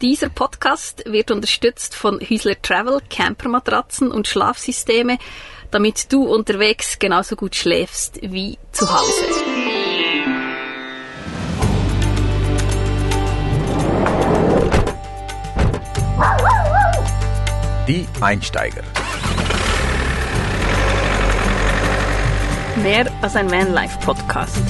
Dieser Podcast wird unterstützt von Hüsler Travel, Campermatratzen und Schlafsysteme, damit du unterwegs genauso gut schläfst wie zu Hause. Die Einsteiger. Mehr als ein Vanlife-Podcast.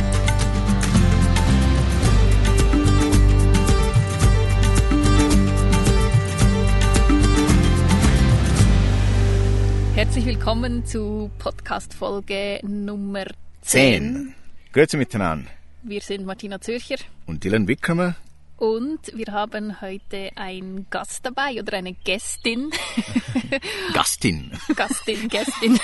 Herzlich willkommen zu Podcast-Folge Nummer 10. Zehn. Grüezi miteinander. Wir sind Martina Zürcher Und Dylan Wickramer. und wir haben heute einen Gast dabei oder eine Gästin. Gastin. Gastin, Gästin.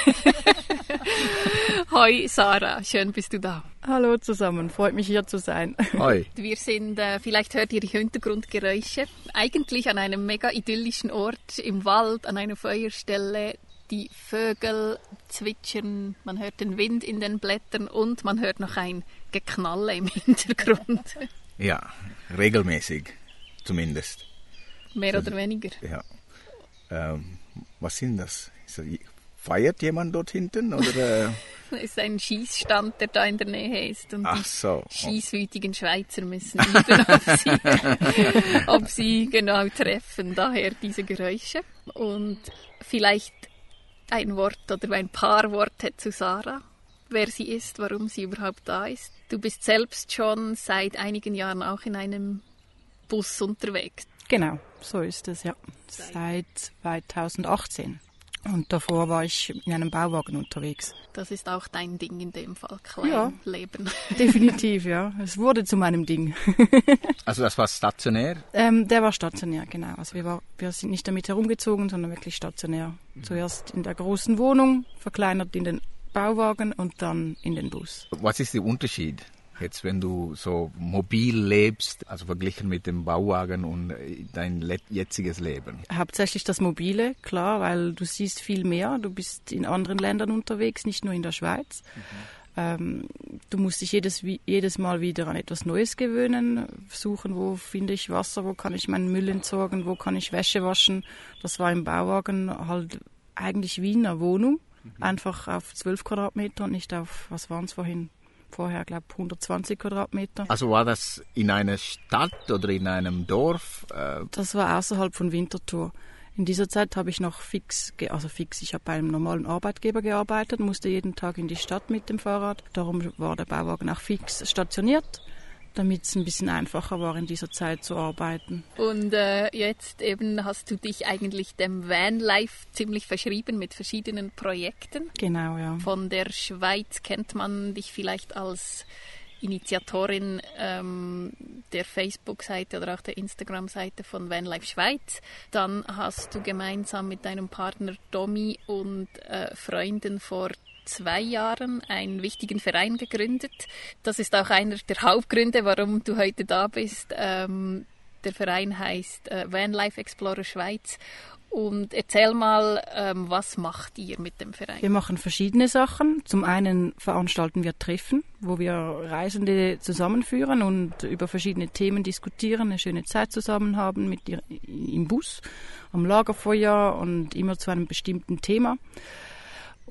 Hoi Sarah, schön bist du da. Hallo zusammen, freut mich hier zu sein. Hoi. Wir sind, äh, vielleicht hört ihr die Hintergrundgeräusche, eigentlich an einem mega idyllischen Ort im Wald, an einer Feuerstelle. Die Vögel zwitschern, man hört den Wind in den Blättern und man hört noch ein Geknalle im Hintergrund. Ja, regelmäßig. Zumindest. Mehr oder weniger. Ja. Ähm, was sind das? Das? Feiert jemand dort hinten? Oder, äh, Es ist ein Schießstand, der da in der Nähe ist. Und ach die so. schießwütigen Schweizer müssen üben, ob sie, ob sie genau treffen. Daher diese Geräusche. Und vielleicht ein Wort oder ein paar Worte zu Sarah. Wer sie ist, warum sie überhaupt da ist. Du bist selbst schon seit einigen Jahren auch in einem Bus unterwegs. Genau, so ist es, ja. Seit 2018. Und davor war ich in einem Bauwagen unterwegs. Das ist auch dein Ding in dem Fall, klein Ja. leben. Definitiv, ja. Es wurde zu meinem Ding. Also das war stationär? ähm, der war stationär, genau. Also wir, war, wir sind nicht damit herumgezogen, sondern wirklich stationär. Zuerst in der großen Wohnung, verkleinert in den Bauwagen und dann in den Bus. Was ist der Unterschied? Jetzt, wenn du so mobil lebst, also verglichen mit dem Bauwagen und äh, dein jetziges Leben. Hauptsächlich das Mobile, klar, weil du siehst viel mehr. Du bist in anderen Ländern unterwegs, nicht nur in der Schweiz. Ähm, du musst dich jedes, jedes Mal wieder an etwas Neues gewöhnen, suchen, wo finde ich Wasser, wo kann ich meinen Müll entsorgen, wo kann ich Wäsche waschen. Das war im Bauwagen halt eigentlich wie in einer Wohnung, einfach auf 12 Quadratmeter und nicht auf, was waren es vorhin? Vorher, glaube ich, 120 Quadratmeter. Also war das in einer Stadt oder in einem Dorf? Äh, Das war außerhalb von Winterthur. In dieser Zeit habe ich noch fix, also fix, ich habe bei einem normalen Arbeitgeber gearbeitet, musste jeden Tag in die Stadt mit dem Fahrrad. Darum war der Bauwagen auch fix stationiert, damit es ein bisschen einfacher war, in dieser Zeit zu arbeiten. Und äh, jetzt eben hast du dich eigentlich dem Vanlife ziemlich verschrieben mit verschiedenen Projekten. Genau, ja. Von der Schweiz kennt man dich vielleicht als Initiatorin ähm, der Facebook-Seite oder auch der Instagram-Seite von Vanlife Schweiz. Dann hast du gemeinsam mit deinem Partner Domi und äh, Freunden vor zwei Jahren einen wichtigen Verein gegründet. Das ist auch einer der Hauptgründe, warum du heute da bist. Ähm, der Verein heißt äh, Vanlife Explorer Schweiz. Und erzähl mal, ähm, was macht ihr mit dem Verein? Wir machen verschiedene Sachen. Zum einen veranstalten wir Treffen, wo wir Reisende zusammenführen und über verschiedene Themen diskutieren, eine schöne Zeit zusammen haben mit ihr im Bus, am Lagerfeuer und immer zu einem bestimmten Thema.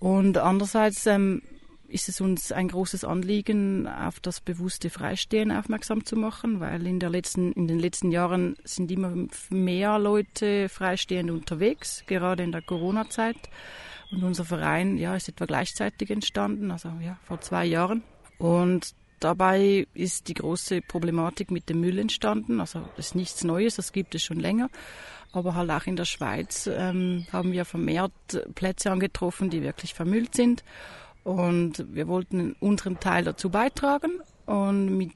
Und andererseits ähm, ist es uns ein großes Anliegen, auf das bewusste Freistehen aufmerksam zu machen, weil in, der letzten, in den letzten Jahren sind immer mehr Leute freistehend unterwegs, gerade in der Corona-Zeit. Und unser Verein ja, ist etwa gleichzeitig entstanden, also ja, vor zwei Jahren. Und dabei ist die große Problematik mit dem Müll entstanden. Also das ist nichts Neues, das gibt es schon länger. Aber halt auch in der Schweiz ähm, haben wir vermehrt Plätze angetroffen, die wirklich vermüllt sind. Und wir wollten unseren Teil dazu beitragen und mit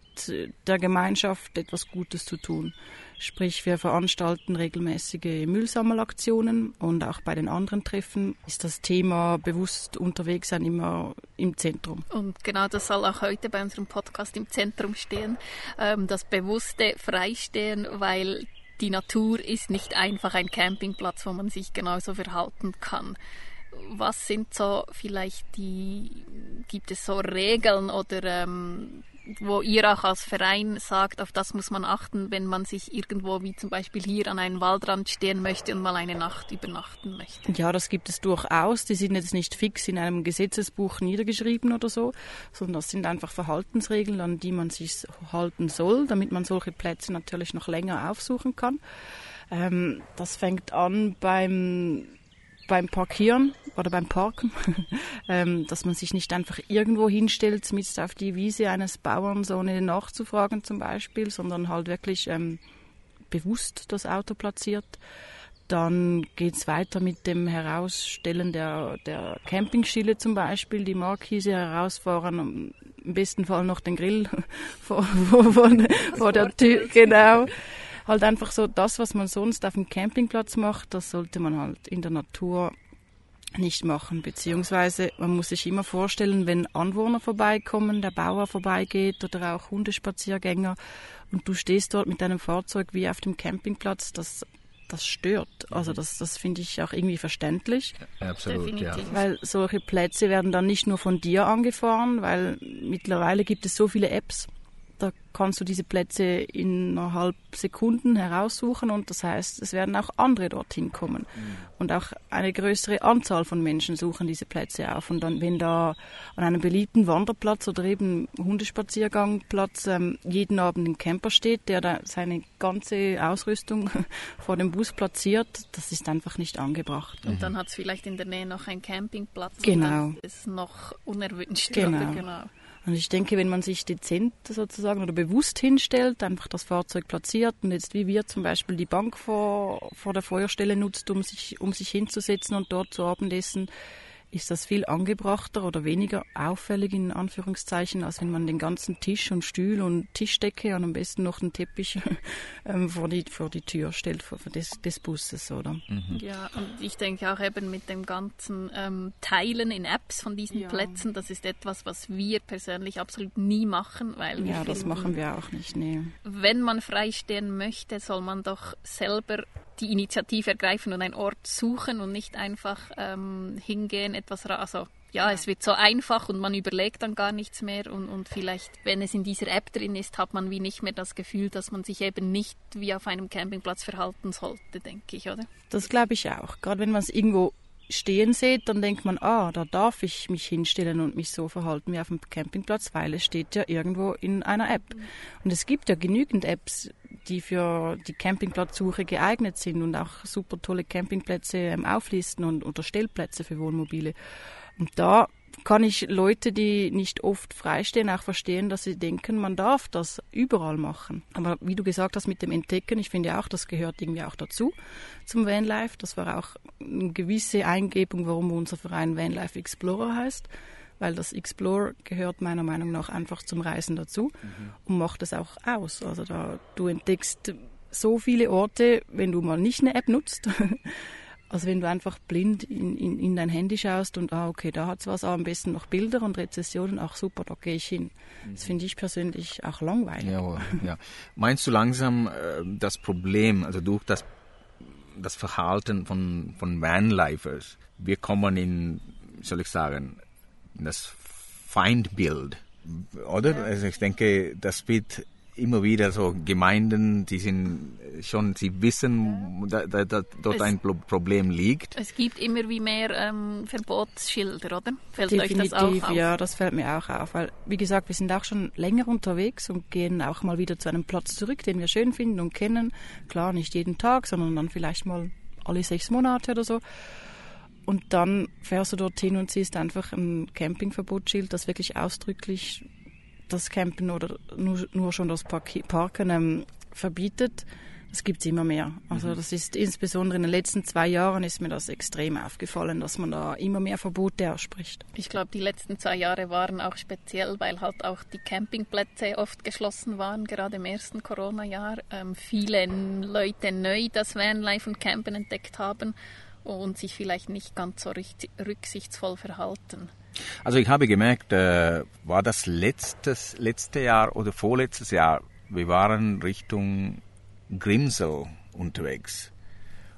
der Gemeinschaft etwas Gutes zu tun. Sprich, wir veranstalten regelmäßige Müllsammelaktionen und auch bei den anderen Treffen ist das Thema bewusst unterwegs sein immer im Zentrum. Und genau das soll auch heute bei unserem Podcast im Zentrum stehen. Ähm, das bewusste Freistehen, weil die Natur ist nicht einfach ein Campingplatz, wo man sich genauso verhalten kann. Was sind so vielleicht die, gibt es so Regeln oder ähm, wo ihr auch als Verein sagt, auf das muss man achten, wenn man sich irgendwo wie zum Beispiel hier an einen Waldrand stehen möchte und mal eine Nacht übernachten möchte? Ja, das gibt es durchaus. Die sind jetzt nicht fix in einem Gesetzesbuch niedergeschrieben oder so, sondern das sind einfach Verhaltensregeln, an die man sich halten soll, damit man solche Plätze natürlich noch länger aufsuchen kann. Ähm, das fängt an beim beim Parkieren oder beim Parken, ähm, dass man sich nicht einfach irgendwo hinstellt, mit auf die Wiese eines Bauern, so ohne nachzufragen zum Beispiel, sondern halt wirklich ähm, bewusst das Auto platziert. Dann geht es weiter mit dem Herausstellen der, der Campingstille zum Beispiel, die Markise herausfahren, im besten Fall noch den Grill vor, vor, vor, vor der Tür, genau halt einfach so das, was man sonst auf dem Campingplatz macht, das sollte man halt in der Natur nicht machen. Beziehungsweise man muss sich immer vorstellen, wenn Anwohner vorbeikommen, der Bauer vorbeigeht oder auch Hundespaziergänger und du stehst dort mit deinem Fahrzeug wie auf dem Campingplatz, das das stört. Also das, das finde ich auch irgendwie verständlich. Absolut, Definitiv. ja. Weil solche Plätze werden dann nicht nur von dir angefahren, weil mittlerweile gibt es so viele Apps, da kannst du diese Plätze innerhalb Sekunden heraussuchen und das heißt, es werden auch andere dorthin kommen. Mhm. Und auch eine größere Anzahl von Menschen suchen diese Plätze auf. Und dann, wenn da an einem beliebten Wanderplatz oder eben Hundespaziergangplatz ähm, jeden Abend ein Camper steht, der da seine ganze Ausrüstung vor dem Bus platziert, das ist einfach nicht angebracht. Und dann hat es vielleicht in der Nähe noch einen Campingplatz. Genau. Das ist noch unerwünscht. Genau. genau. Und ich denke, wenn man sich dezent sozusagen oder bewusst hinstellt, einfach das Fahrzeug platziert und jetzt wie wir zum Beispiel die Bank vor, vor der Feuerstelle nutzt, um sich, um sich hinzusetzen und dort zu Abendessen, ist das viel angebrachter oder weniger auffällig in Anführungszeichen, als wenn man den ganzen Tisch und Stuhl und Tischdecke und am besten noch einen Teppich ähm, vor, die, vor die Tür stellt vor, vor des, des Busses, oder? Mhm. Ja, und ich denke auch eben mit dem ganzen ähm, Teilen in Apps von diesen ja. Plätzen, das ist etwas, was wir persönlich absolut nie machen, weil ja, das finden, machen wir auch nicht, nee. Wenn man freistehen möchte, soll man doch selber die Initiative ergreifen und einen Ort suchen und nicht einfach ähm, hingehen, etwas also ja, es wird so einfach und man überlegt dann gar nichts mehr und, und vielleicht, wenn es in dieser App drin ist, hat man wie nicht mehr das Gefühl, dass man sich eben nicht wie auf einem Campingplatz verhalten sollte, denke ich, oder? Das glaube ich auch. Gerade wenn man es irgendwo stehen seht, dann denkt man, ah, da darf ich mich hinstellen und mich so verhalten wie auf dem Campingplatz, weil es steht ja irgendwo in einer App. Mhm. Und es gibt ja genügend Apps, die für die Campingplatzsuche geeignet sind und auch super tolle Campingplätze ähm, auflisten und oder Stellplätze für Wohnmobile. Und da kann ich Leute, die nicht oft freistehen, auch verstehen, dass sie denken, man darf das überall machen. Aber wie du gesagt hast mit dem Entdecken, ich finde auch, das gehört irgendwie auch dazu zum Vanlife. Das war auch eine gewisse Eingebung, warum unser Verein Vanlife Explorer heißt weil das Explore gehört meiner Meinung nach einfach zum Reisen dazu mhm. und macht es auch aus. Also da du entdeckst so viele Orte, wenn du mal nicht eine App nutzt. Also wenn du einfach blind in, in, in dein Handy schaust und, ah, okay, da hat es was, aber am besten noch Bilder und Rezessionen, ach super, da gehe ich hin. Das finde ich persönlich auch langweilig. Ja, ja. Meinst du langsam äh, das Problem, also durch das, das Verhalten von, von Vanlifers, wir kommen in, soll ich sagen, das Feindbild, oder? Ja. Also ich denke, das wird immer wieder so Gemeinden, die sind schon, sie wissen, ja. da, da, dort es, ein Problem liegt. Es gibt immer wie mehr ähm, Verbotsschilder, oder? Fällt Definitiv, euch das auch auf? ja, das fällt mir auch auf, weil, wie gesagt, wir sind auch schon länger unterwegs und gehen auch mal wieder zu einem Platz zurück, den wir schön finden und kennen. Klar, nicht jeden Tag, sondern dann vielleicht mal alle sechs Monate oder so. Und dann fährst du dorthin und siehst einfach ein Campingverbotsschild, das wirklich ausdrücklich das Campen oder nur, nur schon das Parken ähm, verbietet. Das gibt es immer mehr. Also mhm. das ist insbesondere in den letzten zwei Jahren ist mir das extrem aufgefallen, dass man da immer mehr Verbote ausspricht. Ich glaube, die letzten zwei Jahre waren auch speziell, weil halt auch die Campingplätze oft geschlossen waren, gerade im ersten Corona-Jahr. Ähm, viele Leute neu das Vanlife und Campen entdeckt haben und sich vielleicht nicht ganz so rücksichtsvoll verhalten. Also ich habe gemerkt, äh, war das letztes, letzte Jahr oder vorletztes Jahr, wir waren Richtung Grimsel unterwegs.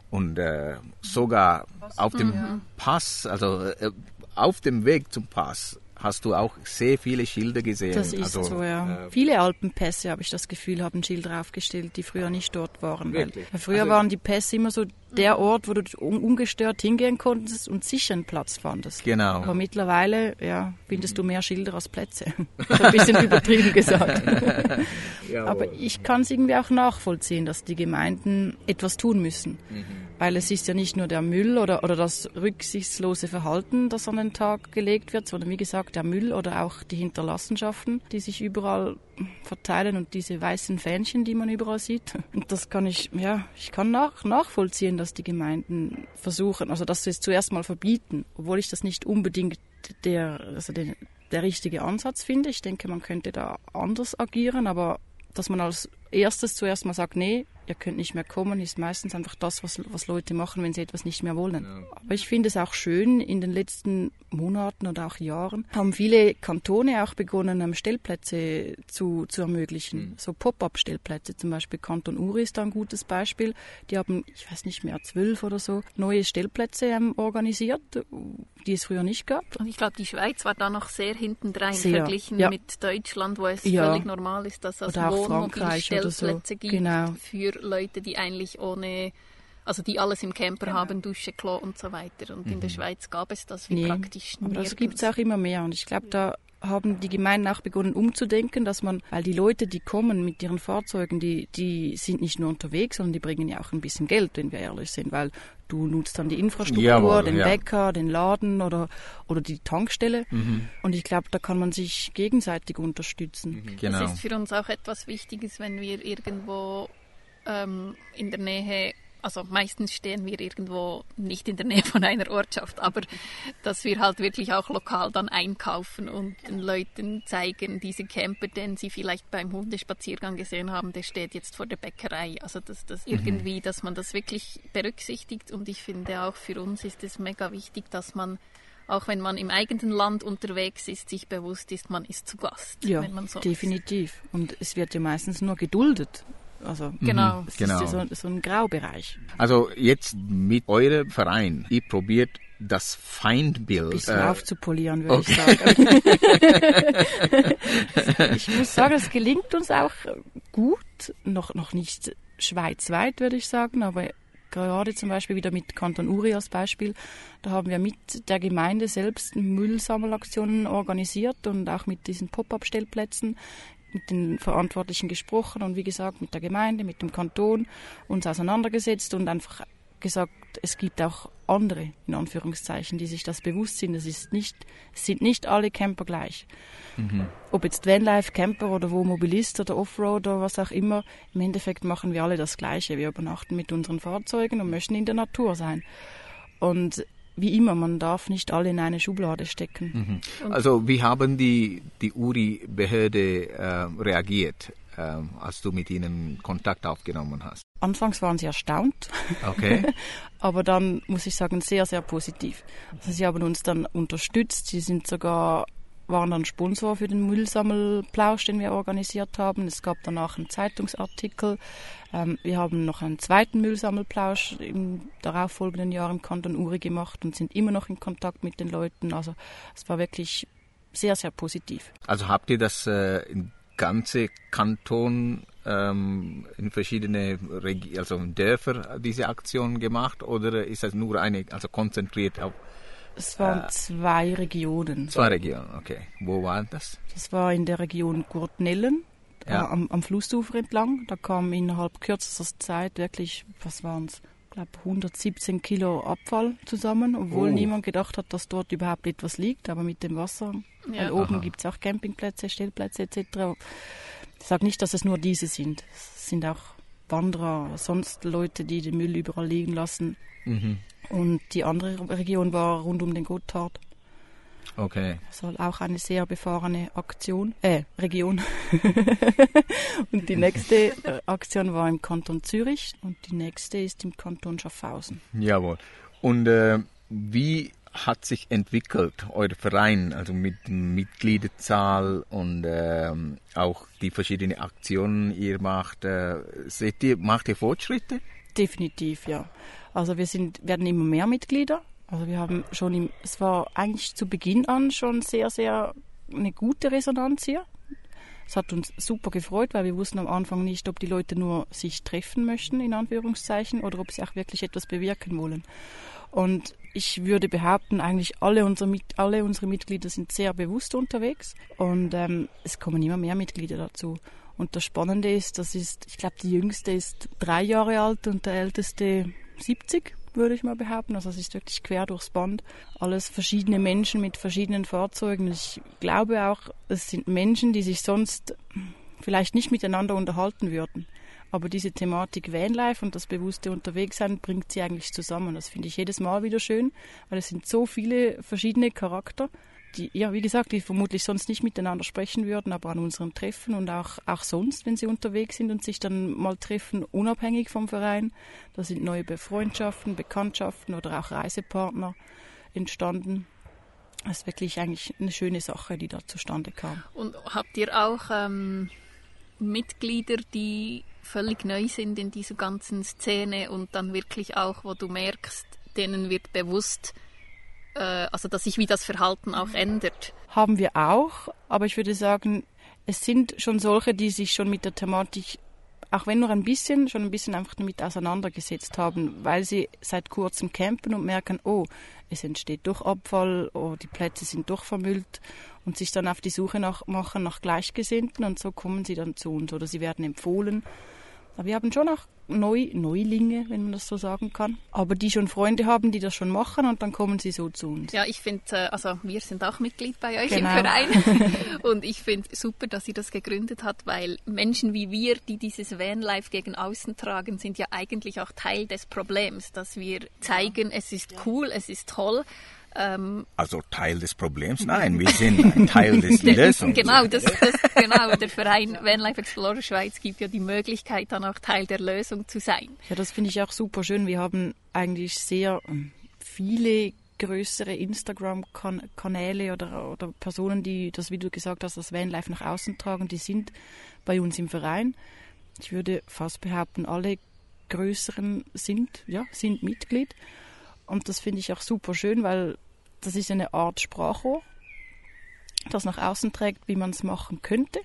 Und äh, sogar auf dem mhm. Pass, also äh, auf dem Weg zum Pass, hast du auch sehr viele Schilder gesehen. Das ist also, so, ja. äh, Viele Alpenpässe, habe ich das Gefühl, haben Schilder aufgestellt, die früher nicht dort waren. Wirklich? weil früher Also- waren die Pässe immer so der Ort, wo du un ungestört hingehen konntest und sicher einen Platz fandest. Genau. Aber mittlerweile, ja, findest du mehr Schilder als Plätze. ein bisschen übertrieben gesagt. Aber ich kann es irgendwie auch nachvollziehen, dass die Gemeinden etwas tun müssen. Weil es ist ja nicht nur der Müll oder, oder das rücksichtslose Verhalten, das an den Tag gelegt wird, sondern wie gesagt der Müll oder auch die Hinterlassenschaften, die sich überall verteilen und diese weißen Fähnchen, die man überall sieht. Und das kann ich, ja, ich kann nach, nachvollziehen, dass die Gemeinden versuchen, also dass sie es zuerst mal verbieten, obwohl ich das nicht unbedingt der, also den, der richtige Ansatz finde. Ich denke, man könnte da anders agieren, aber dass man als erstes zuerst mal sagt, nee, ihr könnt nicht mehr kommen, ist meistens einfach das, was, was Leute machen, wenn sie etwas nicht mehr wollen. Aber ich finde es auch schön, in den letzten Monaten oder auch Jahren haben viele Kantone auch begonnen, ähm, Stellplätze zu, zu ermöglichen. So Pop-up-Stellplätze, zum Beispiel Kanton Uri ist da ein gutes Beispiel. Die haben, ich weiß nicht mehr, zwölf oder so neue Stellplätze ähm, organisiert, die es früher nicht gab. Und ich glaube, die Schweiz war da noch sehr hintendrein Sehr, verglichen ja. mit Deutschland, wo es Ja. völlig normal ist, dass es oder so. Wohnmobilstellplätze gibt Genau. für Leute, die eigentlich ohne, also die alles im Camper Genau. haben, Dusche, Klo und so weiter. Und Mhm. in der Schweiz gab es das wie Nee, praktisch Aber das nirgends. gibt es auch immer mehr. Und ich glaube, da haben die Gemeinden auch begonnen umzudenken, dass man, weil die Leute, die kommen mit ihren Fahrzeugen, die, die sind nicht nur unterwegs, sondern die bringen ja auch ein bisschen Geld, wenn wir ehrlich sind, weil du nutzt dann die Infrastruktur, Jawohl, den ja. Bäcker, den Laden oder, oder die Tankstelle. Mhm. Und ich glaube, da kann man sich gegenseitig unterstützen. Genau. Das ist für uns auch etwas Wichtiges, wenn wir irgendwo ähm, in der Nähe, also meistens stehen wir irgendwo nicht in der Nähe von einer Ortschaft, aber dass wir halt wirklich auch lokal dann einkaufen und den Leuten zeigen, diese Camper, den sie vielleicht beim Hundespaziergang gesehen haben, der steht jetzt vor der Bäckerei. Also dass das irgendwie, dass man das wirklich berücksichtigt und ich finde auch für uns ist es mega wichtig, dass man auch wenn man im eigenen Land unterwegs ist, sich bewusst ist, man ist zu Gast. Ja, wenn man so ist. definitiv. Und es wird ja meistens nur geduldet. Also Genau. es Genau. ist so, so ein Graubereich. Also jetzt mit eurem Verein, ihr probiert das Feindbild. Ein bisschen äh, aufzupolieren, würde okay. ich sagen. ich muss sagen, es gelingt uns auch gut, noch, noch nicht schweizweit, würde ich sagen, aber gerade zum Beispiel wieder mit Kanton Uri als Beispiel, da haben wir mit der Gemeinde selbst Müllsammelaktionen organisiert und auch mit diesen Pop-up-Stellplätzen mit den Verantwortlichen gesprochen und wie gesagt mit der Gemeinde, mit dem Kanton uns auseinandergesetzt und einfach gesagt, es gibt auch andere, in Anführungszeichen, die sich das bewusst sind. Es ist nicht, es sind nicht alle Camper gleich. Ob jetzt Vanlife, Camper oder Wohnmobilist oder Offroad oder was auch immer, im Endeffekt machen wir alle das Gleiche. Wir übernachten mit unseren Fahrzeugen und möchten in der Natur sein. Und wie immer, man darf nicht alle in eine Schublade stecken. Also wie haben die, die URI-Behörde äh, reagiert, äh, als du mit ihnen Kontakt aufgenommen hast? Anfangs waren sie erstaunt, Okay. aber dann muss ich sagen, sehr, sehr positiv. Also sie haben uns dann unterstützt, sie sind sogar waren dann Sponsor für den Müllsammelplausch, den wir organisiert haben. Es gab danach einen Zeitungsartikel. Ähm, wir haben noch einen zweiten Müllsammelplausch im darauffolgenden Jahr im Kanton Uri gemacht und sind immer noch in Kontakt mit den Leuten. Also es war wirklich sehr, sehr positiv. Also habt ihr das äh, ganze Kanton ähm, in verschiedene Regi also Dörfer diese Aktion gemacht oder ist das nur eine, also konzentriert auf Es waren zwei Regionen. zwei Regionen? Okay. Wo war das? Das war in der Region Gurtnellen, Ja. äh, am, am Flussufer entlang. Da kam innerhalb kürzester Zeit wirklich, was waren es, ich glaube 117 Kilo Abfall zusammen, obwohl Oh. niemand gedacht hat, dass dort überhaupt etwas liegt. Aber mit dem Wasser, Ja. oben gibt es auch Campingplätze, Stellplätze etc. Ich sage nicht, dass es nur diese sind. Es sind auch Wanderer, sonst Leute, die den Müll überall liegen lassen. Mhm. Und die andere Region war rund um den Gotthard. Okay. Das war auch eine sehr befahrene Aktion, äh, Region. und die nächste äh, Aktion war im Kanton Zürich und die nächste ist im Kanton Schaffhausen. Jawohl. Und äh, wie hat sich entwickelt, euer Verein, also mit Mitgliederzahl und ähm, auch die verschiedenen Aktionen ihr macht? Äh, seht ihr, macht ihr Fortschritte? Definitiv, ja. Also wir sind, werden immer mehr Mitglieder Also wir haben schon im, es war eigentlich zu Beginn an schon sehr, sehr eine gute Resonanz hier. Es hat uns super gefreut, weil wir wussten am Anfang nicht, ob die Leute nur sich treffen möchten, in Anführungszeichen, oder ob sie auch wirklich etwas bewirken wollen. Und ich würde behaupten, eigentlich alle unsere, alle unsere Mitglieder sind sehr bewusst unterwegs und ähm, es kommen immer mehr Mitglieder dazu. Und das Spannende ist, das ist, ich glaube, die jüngste ist drei Jahre alt und der älteste 70 würde ich mal behaupten. Also es ist wirklich quer durchs Band. Alles verschiedene Menschen mit verschiedenen Fahrzeugen. Ich glaube auch, es sind Menschen, die sich sonst vielleicht nicht miteinander unterhalten würden. Aber diese Thematik Vanlife und das bewusste Unterwegssein bringt sie eigentlich zusammen. Das finde ich jedes Mal wieder schön, weil es sind so viele verschiedene Charakter die, ja, wie gesagt, die vermutlich sonst nicht miteinander sprechen würden, aber an unseren Treffen und auch, auch sonst, wenn sie unterwegs sind und sich dann mal treffen, unabhängig vom Verein. Da sind neue Befreundschaften, Bekanntschaften oder auch Reisepartner entstanden. Das ist wirklich eigentlich eine schöne Sache, die da zustande kam. Und habt ihr auch ähm, Mitglieder, die völlig neu sind in dieser ganzen Szene und dann wirklich auch, wo du merkst, denen wird bewusst, äh, also dass sich wie das Verhalten auch ändert. Haben wir auch, aber ich würde sagen, es sind schon solche, die sich schon mit der Thematik, auch wenn nur ein bisschen, schon ein bisschen einfach damit auseinandergesetzt haben, weil sie seit kurzem campen und merken, oh, es entsteht durch Abfall, oh, die Plätze sind durchvermüllt und sich dann auf die Suche nach, machen nach Gleichgesinnten und so kommen sie dann zu uns oder sie werden empfohlen. Aber wir haben schon auch Neu Neulinge, wenn man das so sagen kann. Aber die schon Freunde haben, die das schon machen und dann kommen sie so zu uns. Ja, ich finde, äh, also wir sind auch Mitglied bei euch genau. im Verein und ich finde super, dass sie das gegründet hat, weil Menschen wie wir, die dieses Vanlife gegen außen tragen, sind ja eigentlich auch Teil des Problems, dass wir zeigen, es ist cool, es ist toll ähm, also Teil des Problems? Nein, wir sind ein Teil des Lösung. Genau, das, das, genau, der Verein Vanlife Explorer Schweiz gibt ja die Möglichkeit, dann auch Teil der Lösung zu sein. Ja, das finde ich auch super schön. Wir haben eigentlich sehr ähm, viele größere Instagram-Kanäle oder, oder Personen, die das, wie du gesagt hast, das Vanlife nach außen tragen, die sind bei uns im Verein. Ich würde fast behaupten, alle größeren sind, ja, sind Mitglied. Und das finde ich auch super schön, weil das ist eine Art Sprachrohr, das nach außen trägt, wie man es machen könnte.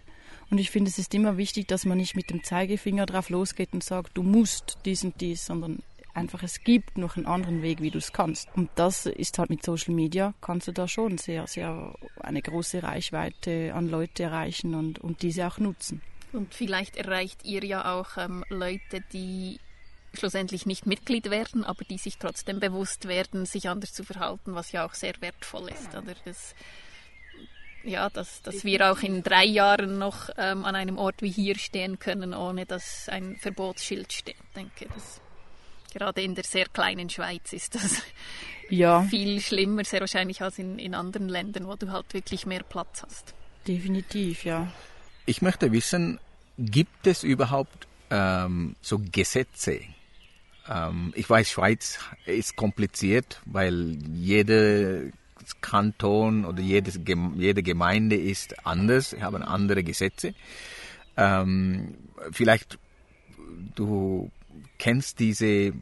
Und ich finde, es ist immer wichtig, dass man nicht mit dem Zeigefinger drauf losgeht und sagt, du musst dies und dies, sondern einfach, es gibt noch einen anderen Weg, wie du es kannst. Und das ist halt mit Social Media, kannst du da schon sehr, sehr eine große Reichweite an Leute erreichen und, und diese auch nutzen. Und vielleicht erreicht ihr ja auch ähm, Leute, die schlussendlich nicht Mitglied werden, aber die sich trotzdem bewusst werden, sich anders zu verhalten, was ja auch sehr wertvoll ist. Oder das, ja, dass, dass wir auch in drei Jahren noch ähm, an einem Ort wie hier stehen können, ohne dass ein Verbotsschild steht. Ich denke, das, gerade in der sehr kleinen Schweiz ist das ja. viel schlimmer, sehr wahrscheinlich als in, in anderen Ländern, wo du halt wirklich mehr Platz hast. Definitiv, ja. Ich möchte wissen, gibt es überhaupt ähm, so Gesetze, ich weiß, Schweiz ist kompliziert, weil jede Kanton oder jedes, jede Gemeinde ist anders, haben andere Gesetze. Ähm, vielleicht du kennst diese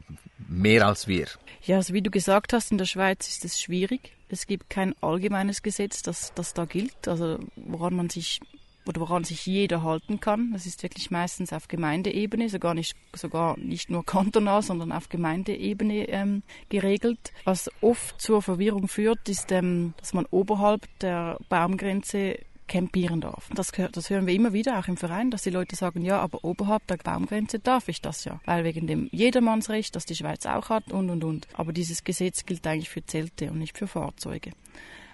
mehr als wir. Ja, also wie du gesagt hast, in der Schweiz ist es schwierig. Es gibt kein allgemeines Gesetz, das, das da gilt, also woran man sich oder woran sich jeder halten kann. Das ist wirklich meistens auf Gemeindeebene, sogar nicht, sogar nicht nur kantonal, sondern auf Gemeindeebene ähm, geregelt. Was oft zur Verwirrung führt, ist, ähm, dass man oberhalb der Baumgrenze campieren darf. Das, das, hören wir immer wieder, auch im Verein, dass die Leute sagen, ja, aber oberhalb der Baumgrenze darf ich das ja, weil wegen dem Jedermannsrecht, das die Schweiz auch hat und, und, und. Aber dieses Gesetz gilt eigentlich für Zelte und nicht für Fahrzeuge.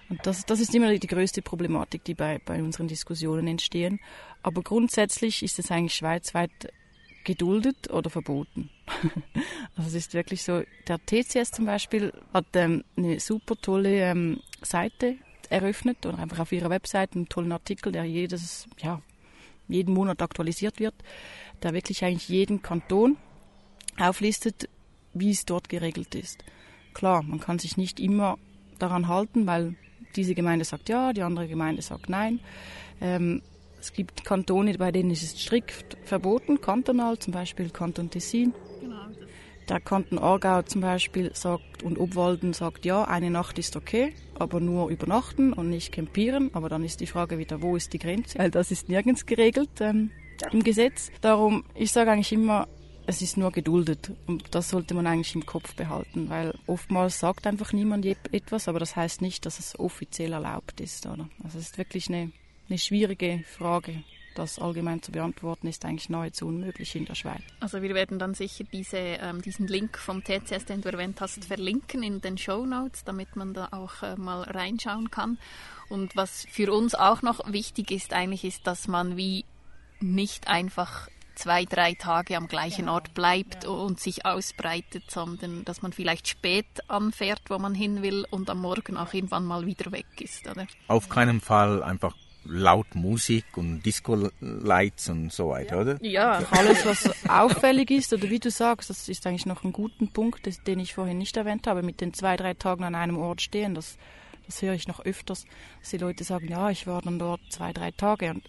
Und das, das ist immer die größte Problematik, die bei, bei unseren Diskussionen entstehen. Aber grundsätzlich ist es eigentlich schweizweit geduldet oder verboten. also es ist wirklich so, der TCS zum Beispiel hat ähm, eine super tolle ähm, Seite eröffnet oder einfach auf ihrer Webseite einen tollen Artikel, der jedes, ja, jeden Monat aktualisiert wird, der wirklich eigentlich jeden Kanton auflistet, wie es dort geregelt ist. Klar, man kann sich nicht immer daran halten, weil diese Gemeinde sagt ja, die andere Gemeinde sagt nein. Ähm, es gibt Kantone, bei denen ist es strikt verboten, kantonal, zum Beispiel Kanton Tessin. Genau. Der Kanton Aargau zum Beispiel sagt und Obwalden sagt, ja, eine Nacht ist okay, aber nur übernachten und nicht campieren. Aber dann ist die Frage wieder, wo ist die Grenze? Weil das ist nirgends geregelt ähm, im Gesetz. Darum, ich sage eigentlich immer, es ist nur geduldet und das sollte man eigentlich im Kopf behalten, weil oftmals sagt einfach niemand etwas, aber das heißt nicht, dass es offiziell erlaubt ist. Oder? Also es ist wirklich eine, eine schwierige Frage das allgemein zu beantworten, ist eigentlich nahezu unmöglich in der Schweiz. Also wir werden dann sicher diese, ähm, diesen Link vom TCS, den du erwähnt hast, verlinken in den Show Notes, damit man da auch äh, mal reinschauen kann. Und was für uns auch noch wichtig ist, eigentlich ist, dass man wie nicht einfach zwei, drei Tage am gleichen genau. Ort bleibt ja. und sich ausbreitet, sondern dass man vielleicht spät anfährt, wo man hin will und am Morgen auch irgendwann mal wieder weg ist, oder? Auf keinen Fall einfach laut Musik und Disco-Lights und so weiter, ja. oder? Ja, alles, was auffällig ist, oder wie du sagst, das ist eigentlich noch ein guter Punkt, den ich vorhin nicht erwähnt habe, mit den zwei, drei Tagen an einem Ort stehen, das, das höre ich noch öfters, dass die Leute sagen, ja, ich war dann dort zwei, drei Tage und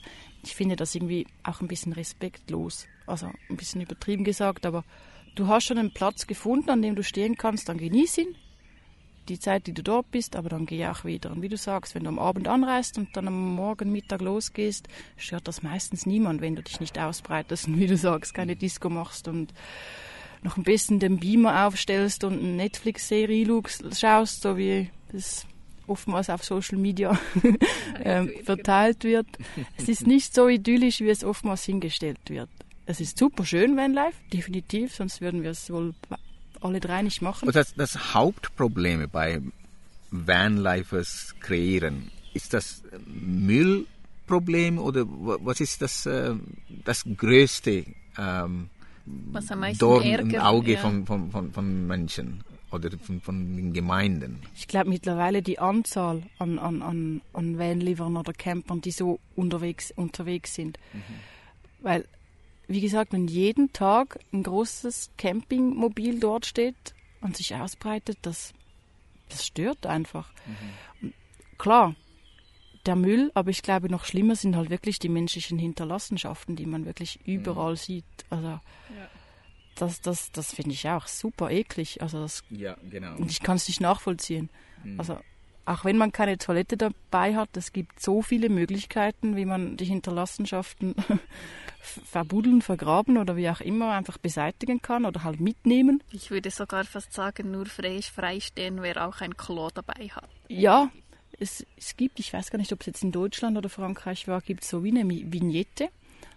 ich finde das irgendwie auch ein bisschen respektlos, also ein bisschen übertrieben gesagt, aber du hast schon einen Platz gefunden, an dem du stehen kannst, dann genieß ihn, die Zeit, die du dort bist, aber dann geh auch wieder. Und wie du sagst, wenn du am Abend anreist und dann am Morgen, Mittag losgehst, stört das meistens niemand, wenn du dich nicht ausbreitest und wie du sagst, keine Disco machst und noch ein bisschen den Beamer aufstellst und eine Netflix-Serie schaust, so wie das oftmals auf Social Media ähm, verteilt wird. Es ist nicht so idyllisch, wie es oftmals hingestellt wird. Es ist super schön, Vanlife, definitiv, sonst würden wir es wohl alle drei nicht machen. Das, das Hauptproblem bei Vanlifers kreieren, ist das Müllproblem oder was ist das, äh, das größte ähm, was am meisten Dorn im Auge ja. von, von, von, von Menschen? Oder von, von, den Gemeinden? Ich glaube mittlerweile die Anzahl an, an, an, an Vanlivern oder Campern, die so unterwegs, unterwegs sind. Mhm. Weil wie gesagt, wenn jeden Tag ein großes Campingmobil dort steht und sich ausbreitet, das, das stört einfach. Mhm. Klar, der Müll, aber ich glaube, noch schlimmer sind halt wirklich die menschlichen Hinterlassenschaften, die man wirklich überall mhm. sieht. Also, ja. Das, das, das finde ich auch super eklig. Also das, ja, genau. Und ich kann es nicht nachvollziehen. Mhm. Also, auch wenn man keine Toilette dabei hat, es gibt so viele Möglichkeiten, wie man die Hinterlassenschaften verbuddeln, vergraben oder wie auch immer einfach beseitigen kann oder halt mitnehmen. Ich würde sogar fast sagen, nur freistehen, wer auch ein Klo dabei hat. Ja, es, es gibt, ich weiß gar nicht, ob es jetzt in Deutschland oder Frankreich war, gibt es so wie eine Vignette.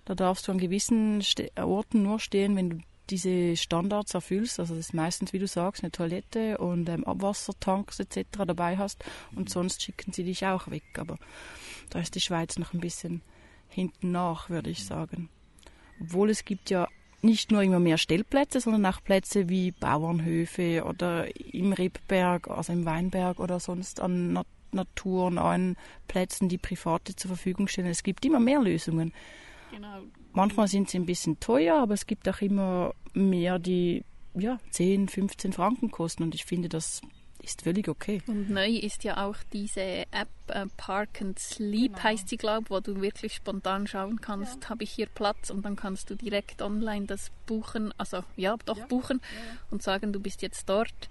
Da darfst du an gewissen Orten nur stehen, wenn du diese Standards erfüllst, also das ist meistens, wie du sagst, eine Toilette und ähm, Abwassertanks etc. dabei hast und sonst schicken sie dich auch weg. Aber da ist die Schweiz noch ein bisschen hinten nach, würde ich sagen. Obwohl es gibt ja nicht nur immer mehr Stellplätze, sondern auch Plätze wie Bauernhöfe oder im Rebberg, also im Weinberg oder sonst an Nat naturnahen Plätzen, die Private zur Verfügung stellen. Es gibt immer mehr Lösungen. Genau. Manchmal sind sie ein bisschen teuer, aber es gibt auch immer mehr, die ja, 10, 15 Franken kosten und ich finde, das ist völlig okay. Und neu ist ja auch diese App äh, Park and Sleep genau. heißt sie, glaube ich, wo du wirklich spontan schauen kannst, ja. habe ich hier Platz und dann kannst du direkt online das buchen, also ja, doch ja. buchen ja. und sagen, du bist jetzt dort.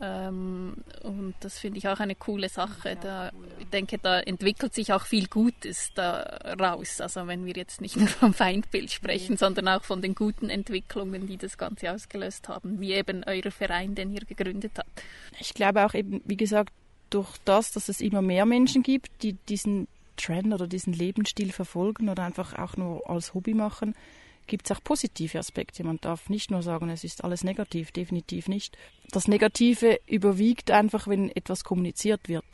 Ähm, und das finde ich auch eine coole Sache. Da, ich denke, da entwickelt sich auch viel Gutes daraus. Also wenn wir jetzt nicht nur vom Feindbild sprechen, sondern auch von den guten Entwicklungen, die das Ganze ausgelöst haben, wie eben euer Verein, den ihr gegründet habt. Ich glaube auch eben, wie gesagt, durch das, dass es immer mehr Menschen gibt, die diesen Trend oder diesen Lebensstil verfolgen oder einfach auch nur als Hobby machen, gibt es auch positive Aspekte. Man darf nicht nur sagen, es ist alles negativ, definitiv nicht. Das Negative überwiegt einfach, wenn etwas kommuniziert wird.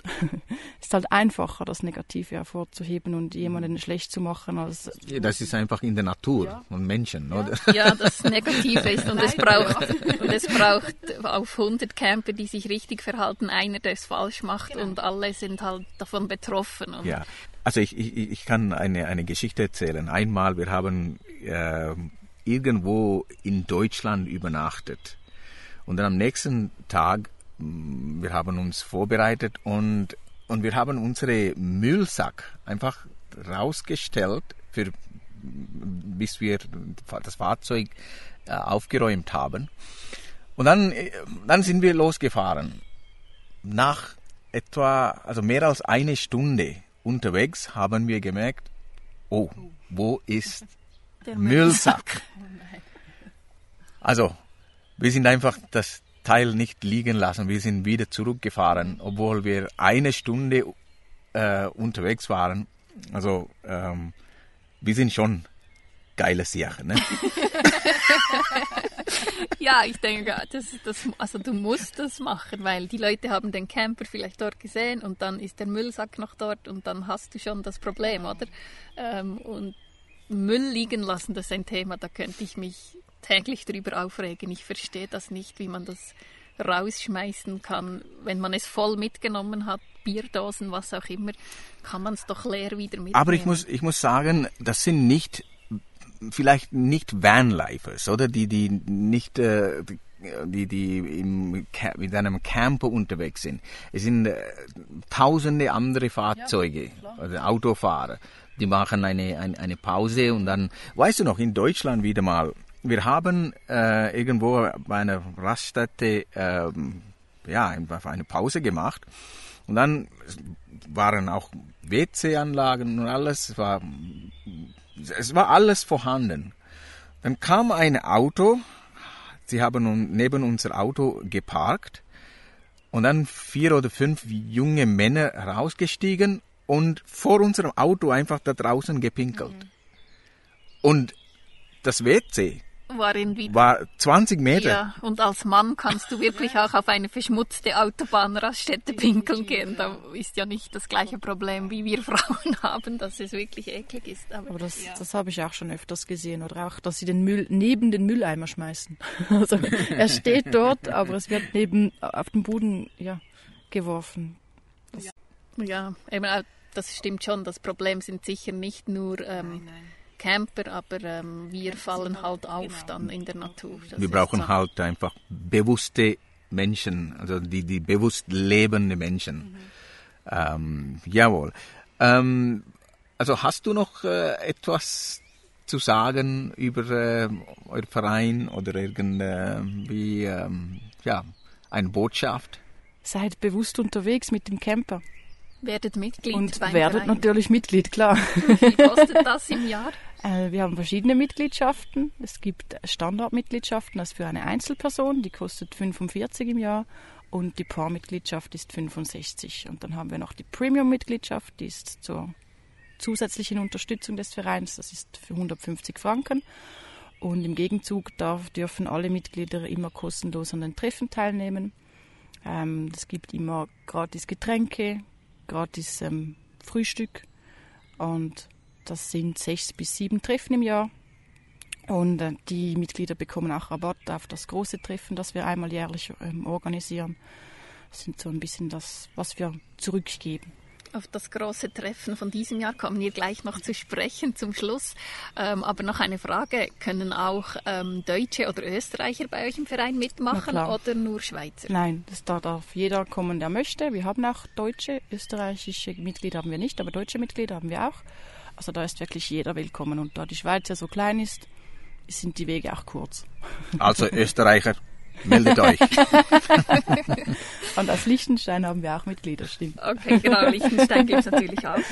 es ist halt einfacher, das Negative hervorzuheben und jemanden schlecht zu machen als. Ja, das ist einfach in der Natur ja. von Menschen, ja. oder? Ja, das Negative ist und es braucht, und es braucht auf 100 Camper, die sich richtig verhalten, einer, der es falsch macht genau. und alle sind halt davon betroffen. Und ja, also ich, ich, ich kann eine, eine Geschichte erzählen. Einmal, wir haben äh, irgendwo in Deutschland übernachtet. Und dann am nächsten Tag, mm, wir haben uns vorbereitet und, und wir haben unsere Müllsack einfach rausgestellt, für, bis wir das Fahrzeug äh, aufgeräumt haben. Und dann, äh, dann sind wir losgefahren. Nach etwa, also mehr als eine Stunde unterwegs haben wir gemerkt, oh, wo ist der Müllsack? Also, wir sind einfach das Teil nicht liegen lassen. Wir sind wieder zurückgefahren, obwohl wir eine Stunde äh, unterwegs waren. Also, ähm, wir sind schon geile Sachen. Ne? ja, ich denke, das, das, also du musst das machen, weil die Leute haben den Camper vielleicht dort gesehen und dann ist der Müllsack noch dort und dann hast du schon das Problem, oder? Ähm, und Müll liegen lassen, das ist ein Thema, da könnte ich mich täglich drüber aufregen. Ich verstehe das nicht, wie man das rausschmeißen kann. Wenn man es voll mitgenommen hat, Bierdosen, was auch immer, kann man es doch leer wieder mitnehmen. Aber ich muss, ich muss sagen, das sind nicht vielleicht nicht Vanlifers, oder? Die, die nicht, äh, die, die im, mit einem Camper unterwegs sind. Es sind äh, tausende andere Fahrzeuge, ja, also Autofahrer. Die machen eine, eine, eine Pause und dann, weißt du noch, in Deutschland wieder mal, wir haben äh, irgendwo bei einer Raststätte äh, ja, eine Pause gemacht und dann waren auch WC-Anlagen und alles war es war alles vorhanden. Dann kam ein Auto, sie haben neben unser Auto geparkt und dann vier oder fünf junge Männer rausgestiegen und vor unserem Auto einfach da draußen gepinkelt. Mhm. Und das WC war irgendwie. War 20 Meter. Ja, und als Mann kannst du wirklich auch auf eine verschmutzte Autobahnraststätte pinkeln gehen. Da ist ja nicht das gleiche Problem, wie wir Frauen haben, dass es wirklich eklig ist. Aber, Aber das, ja. das habe ich auch schon öfters gesehen. Oder auch, dass sie den Müll neben den Mülleimer schmeißen. Also er steht dort, aber es wird neben auf den Boden ja, geworfen. Das ja, eben, das stimmt schon. Das Problem sind sicher nicht nur. Ähm, nein, nein Camper, aber ähm, wir fallen halt auf genau. dann in der Natur. Das wir brauchen so. halt einfach bewusste Menschen, also die, die bewusst lebende Menschen. Mhm. Ähm, jawohl. Ähm, also hast du noch äh, etwas zu sagen über äh, euer Verein oder irgendwie äh, ja, eine Botschaft? Seid bewusst unterwegs mit dem Camper. Werdet Mitglied. Und werdet Verein. natürlich Mitglied, klar. Wie kostet das im Jahr? Äh, wir haben verschiedene Mitgliedschaften. Es gibt Standardmitgliedschaften, das für eine Einzelperson, die kostet 45 im Jahr und die Paarmitgliedschaft ist 65. Und dann haben wir noch die Premium-Mitgliedschaft, die ist zur zusätzlichen Unterstützung des Vereins, das ist für 150 Franken. Und im Gegenzug darf, dürfen alle Mitglieder immer kostenlos an den Treffen teilnehmen. Ähm, es gibt immer gratis Getränke, gratis ähm, Frühstück und das sind sechs bis sieben Treffen im Jahr. Und äh, die Mitglieder bekommen auch Rabatt auf das große Treffen, das wir einmal jährlich ähm, organisieren. Das sind so ein bisschen das, was wir zurückgeben. Auf das große Treffen von diesem Jahr kommen wir gleich noch zu sprechen zum Schluss. Ähm, aber noch eine Frage: Können auch ähm, Deutsche oder Österreicher bei euch im Verein mitmachen oder nur Schweizer? Nein, das da darf jeder kommen, der möchte. Wir haben auch deutsche, österreichische Mitglieder haben wir nicht, aber deutsche Mitglieder haben wir auch. Also da ist wirklich jeder willkommen. Und da die Schweiz ja so klein ist, sind die Wege auch kurz. Also Österreicher, meldet euch. Und aus Liechtenstein haben wir auch Mitglieder, stimmt. Okay, genau, Liechtenstein gibt es natürlich auch noch.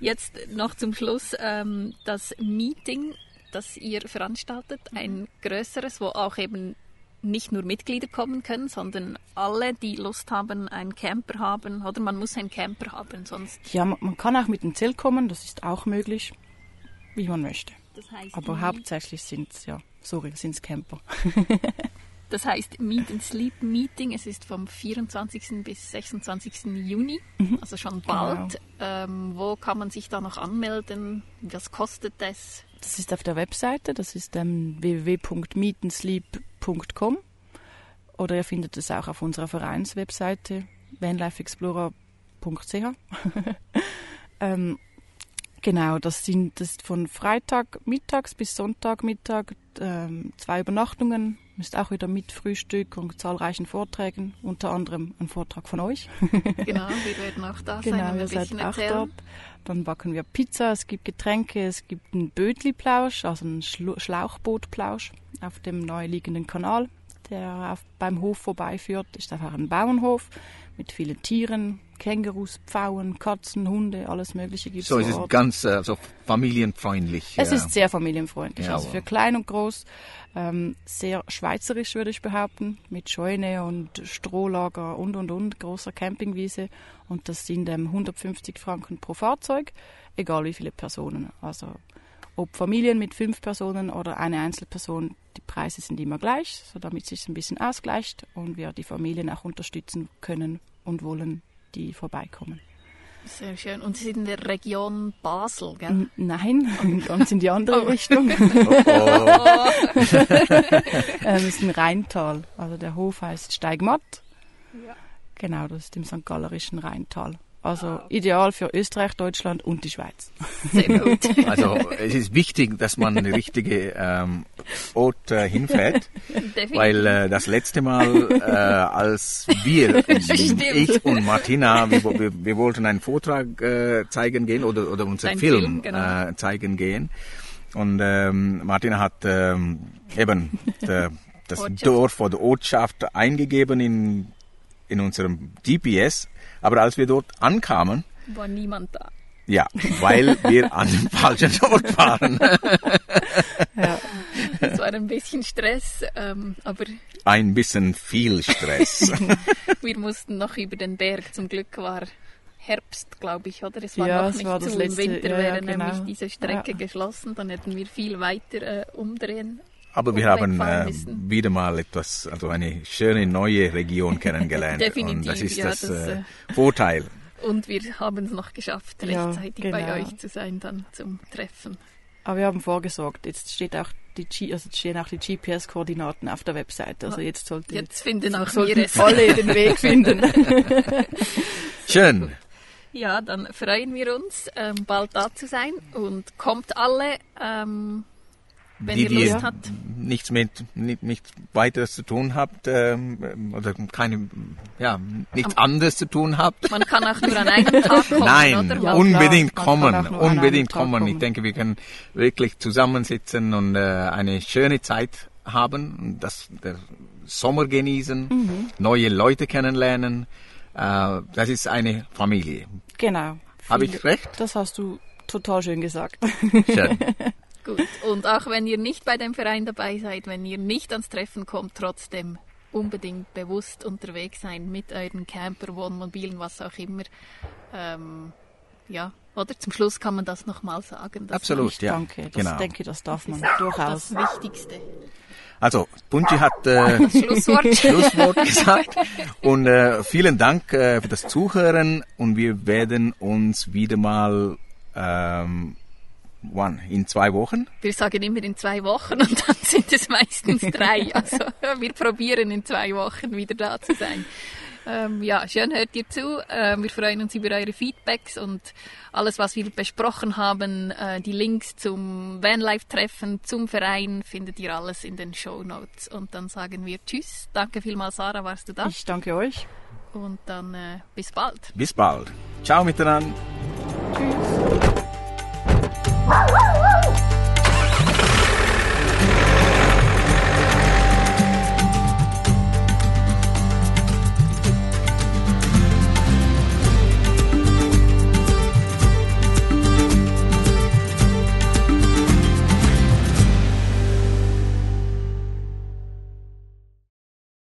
Jetzt noch zum Schluss ähm, das Meeting, das ihr veranstaltet, ein größeres, wo auch eben nicht nur Mitglieder kommen können, sondern alle, die Lust haben, einen Camper haben. Oder man muss einen Camper haben, sonst. Ja, man kann auch mit dem Zelt kommen, das ist auch möglich, wie man möchte. Das heißt, Aber hauptsächlich sind es, ja, sorry, sind es Camper. das heißt Meet and Sleep Meeting. Es ist vom 24. bis 26. Juni, mhm. also schon bald. Genau. Ähm, wo kann man sich da noch anmelden? Was kostet das? Das ist auf der Webseite, das ist ähm, www.meetensleep.com oder ihr findet es auch auf unserer Vereinswebseite vanlifeexplorer.ch. ähm, genau, das sind das von Freitag mittags bis Sonntag Mittag ähm, zwei Übernachtungen ist auch wieder mit Frühstück und zahlreichen Vorträgen, unter anderem ein Vortrag von euch. genau, wir werden auch da sein. Genau, ihr seid auch dort. Dann backen wir Pizza, es gibt Getränke, es gibt einen Bötli-Plausch, also einen Schlauchboot-Plausch auf dem neu liegenden Kanal, der auf, beim Hof vorbeiführt. Ist einfach ein Bauernhof mit vielen Tieren, Kängurus, Pfauen, Katzen, Hunde, alles Mögliche gibt So, es. es vor ist Ort. ganz äh, so familienfreundlich. Es ja. ist sehr familienfreundlich, Ja, also für klein und groß, ähm, sehr schweizerisch würde ich behaupten, mit Scheune und Strohlager und und und, großer Campingwiese und das sind ähm, 150 Franken pro Fahrzeug, egal wie viele Personen. Also ob Familien mit fünf Personen oder eine Einzelperson, die Preise sind immer gleich, so damit sich ein bisschen ausgleicht und wir die Familien auch unterstützen können und wollen, die vorbeikommen. Sehr schön. Und Sie sind in der Region Basel, gell? N- Nein, ganz in die andere Oh. Richtung. Oh, Ähm, es ist ein Rheintal. Also der Hof heißt Steigmatt. Ja. Genau, das ist im St. Gallerischen Rheintal. Also ideal für Österreich, Deutschland und die Schweiz. Sehr gut. also es ist wichtig, dass man die richtige ähm, Ort äh, hinfährt, Definitiv. weil äh, das letzte Mal, äh, als wir, Stimmt. ich und Martina, wir, wir, wir wollten einen Vortrag äh, zeigen gehen oder, oder unseren Film, Film, genau. äh, zeigen gehen. Und ähm, Martina hat ähm, eben der, das Ortschaft. Dorf oder Ortschaft eingegeben in, in unserem GPS. Aber als wir dort ankamen, War niemand da. ja, weil wir an dem falschen Ort waren. Ja, Es war ein bisschen Stress, ähm, aber Ein bisschen viel Stress. wir mussten noch über den Berg. Zum Glück war Herbst, glaube ich, oder? Es war Ja, noch es nicht war das zu. letzte- Im Winter ja, wäre genau. nämlich diese Strecke Ja. geschlossen. Dann hätten wir viel weiter äh, umdrehen. Aber wir haben äh, wieder mal etwas, also eine schöne neue Region kennengelernt. Definitiv, Und das ist ja, das, das, äh, Vorteil. Und wir haben es noch geschafft, Ja, rechtzeitig bei genau. euch zu sein dann zum Treffen. aber wir haben vorgesorgt. Jetzt steht auch die G also stehen auch die GPS-Koordinaten auf der Webseite. Also jetzt sollte Jetzt finden auch wir sollten es. alle den Weg finden. Schön. Ja, dann freuen wir uns, ähm, bald da zu sein und kommt alle, ähm, wenn Wie ihr Lust habt. nichts mit nicht, nichts weiteres zu tun habt ähm, oder keine ja nichts anderes zu tun habt. Man kann auch nur an einem Tag kommen, Nein, oder? Ja, unbedingt klar, kommen, unbedingt Tag kommen. Ich kommen. denke, wir können wirklich zusammensitzen und äh, eine schöne Zeit haben, das der Sommer genießen, Mhm. neue Leute kennenlernen. Äh, das ist eine Familie. genau. Habe ich recht? Das hast du total schön gesagt. Schön. Gut. Und auch wenn ihr nicht bei dem Verein dabei seid, wenn ihr nicht ans Treffen kommt, trotzdem unbedingt bewusst unterwegs sein mit euren Camper, Wohnmobilen, was auch immer. Ähm, ja, oder zum Schluss kann man das nochmal sagen. Absolut, ja. danke. Das genau. denke, das darf man man- durchaus. Das Wichtigste. Also, Punchi hat äh, Schlusswort. Schlusswort gesagt. Und äh, vielen Dank äh, für das Zuhören und wir werden uns wieder mal ähm, wann? In zwei Wochen? Wir sagen immer in zwei Wochen und dann sind es meistens drei. Also wir probieren in zwei Wochen wieder da zu sein. Ähm, ja, schön hört ihr zu. Äh, wir freuen uns über eure Feedbacks und alles, was wir besprochen haben. Äh, die Links zum Vanlife-Treffen, zum Verein findet ihr alles in den Show Notes. Und dann sagen wir Tschüss. Danke vielmals, Sarah, warst du da. Ich danke euch. Und dann äh, bis bald. Bis bald. Ciao miteinander. Woo-hoo!